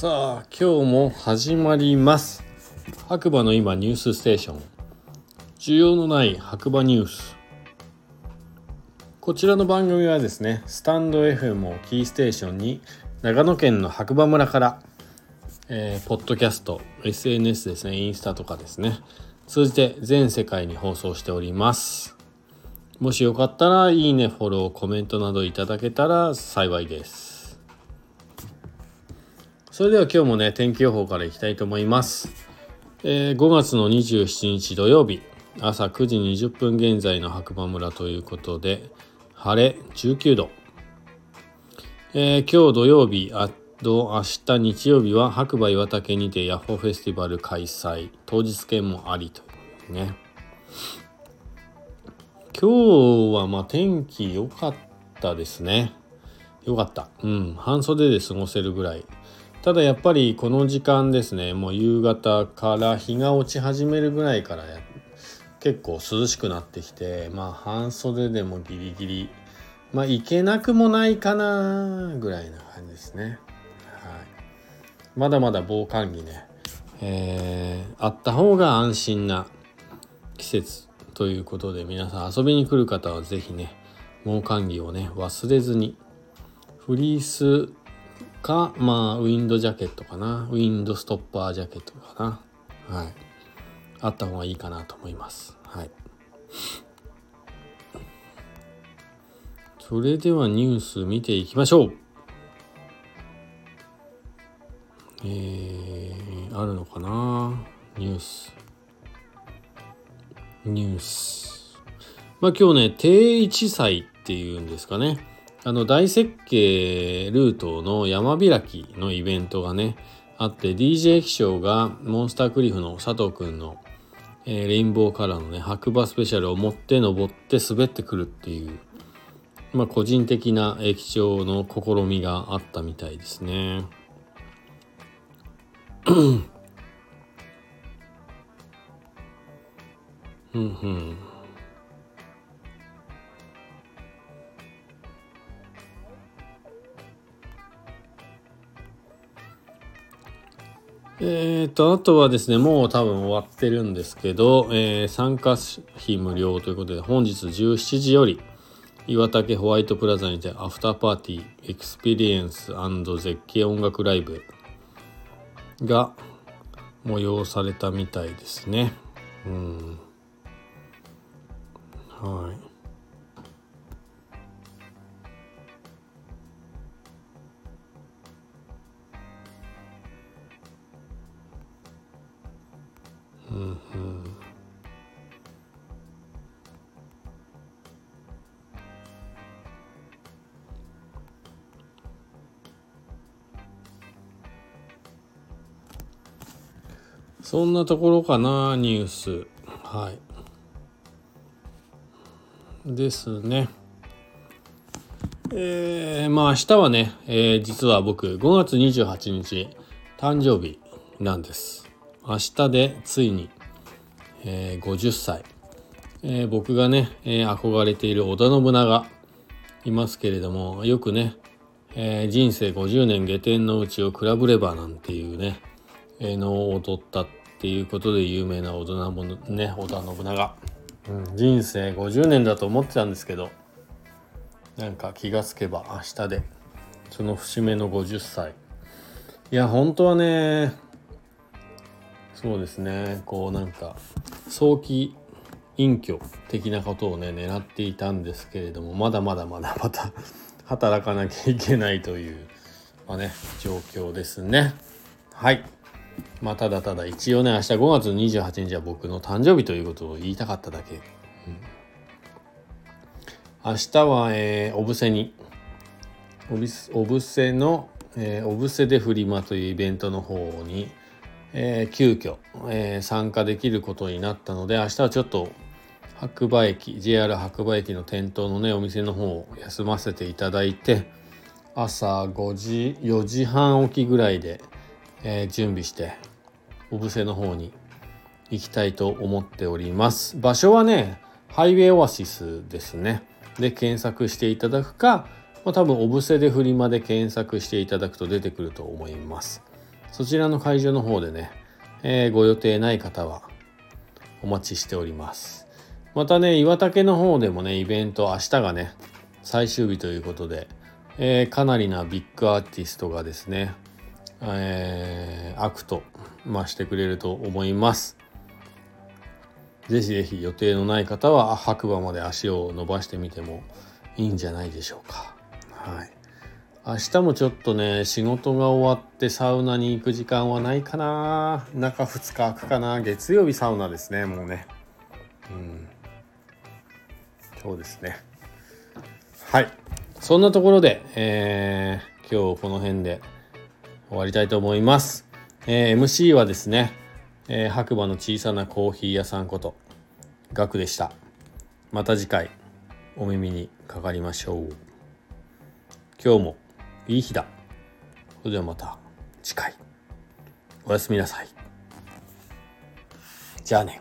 さあ今日も始まります。白馬の今ニュースステーション。需要のない白馬ニュース。こちらの番組はですねスタンド FM をキーステーションに長野県の白馬村からえー、ポッドキャスト SNS ですねインスタとかですね通じて全世界に放送しております。もしよかったらいいねフォローコメントなどいただけたら幸いです。それでは今日もね天気予報からいきたいと思います、えー、5月の27日土曜日朝9時20分現在の白馬村ということで晴れ19度、えー、今日土曜日あと明日日曜日は白馬岩岳にてヤッホーフェスティバル開催当日券もありというね。今日はまあ天気良かったですね。良かった。うん半袖で過ごせるぐらい。ただやっぱりこの時間ですねもう夕方から日が落ち始めるぐらいから結構涼しくなってきてまあ半袖でもギリギリまあいけなくもないかなぐらいな感じですね。はい。まだまだ防寒着ね、えー、あった方が安心な季節ということで皆さん遊びに来る方は是非ね防寒着をね忘れずにフリースかまあウィンドジャケットかな。ウィンドストッパージャケットかな。はい。あった方がいいかなと思います。はい。それではニュース見ていきましょう。えー、あるのかな？ニュース。ニュース。まあ今日ね、定一祭っていうんですかね。あの大設計ルートの山開きのイベントがね、あって DJ 気象がモンスタークリフの佐藤くんの、えー、レインボーカラーのね白馬スペシャルを持って登って滑ってくるっていうまあ個人的な駅長の試みがあったみたいですね。うんうんえっ、と、あとはですね、もう多分終わってるんですけど、えー、参加費無料ということで、本日17時より、岩岳ホワイトプラザにて after party experience絶景音楽ライブが催されたみたいですね。うん。はい。うんそんなところかな、ニュース。はい。ですね。えー、まあ明日はね、えー、実は僕5月28日誕生日なんです。明日でついに、えー、50歳、えー、僕がね、えー、憧れている織田信長いますけれどもよくね、えー、人生50年下天のうちを比べればなんていうね、えー、のを踊ったっていうことで有名な織田ね織田信長、うん、人生50年だと思ってたんですけどなんか気がつけば明日でその節目の50歳。いや本当はねそうですねこうなんか早期隠居的なことをね狙っていたんですけれどもまだまだまだまた働かなきゃいけないという、まあね、状況ですね。はい。まあ、ただただ一応ね、明日5月28日は僕の誕生日ということを言いたかっただけ。うん、明日は、えー、お布施に、お布施の、えー、お布施でフリマというイベントの方に、えー、急遽、えー、参加できることになったので、明日はちょっと白馬駅、JR 白馬駅の店頭のね、お店の方を休ませていただいて、朝5時、4時半起きぐらいで、えー、準備してお布施の方に行きたいと思っております。場所はねハイウェイオアシスですね。で検索していただくか、まあ、多分お布施でフリマで検索していただくと出てくると思います。そちらの会場の方でね、えー、ご予定ない方はお待ちしておりますまたね岩竹の方でもねイベント明日がね最終日ということで、えー、かなりなビッグアーティストがですね、えー、アクト、まあ、してくれると思いますぜひぜひ予定のない方は白馬まで足を伸ばしてみてもいいんじゃないでしょうか。はい。明日もちょっとね、仕事が終わってサウナに行く時間はないかな。中2日空くかな。月曜日サウナですね、もうね。うん。そうですね。はい。そんなところで、えー、今日この辺で終わりたいと思います。えー、MC はですね、えー、白馬の小さなコーヒー屋さんことガクでしたまた次回お耳にかかりましょう今日もいい日だ。それではまた次回。おやすみなさい。じゃあね。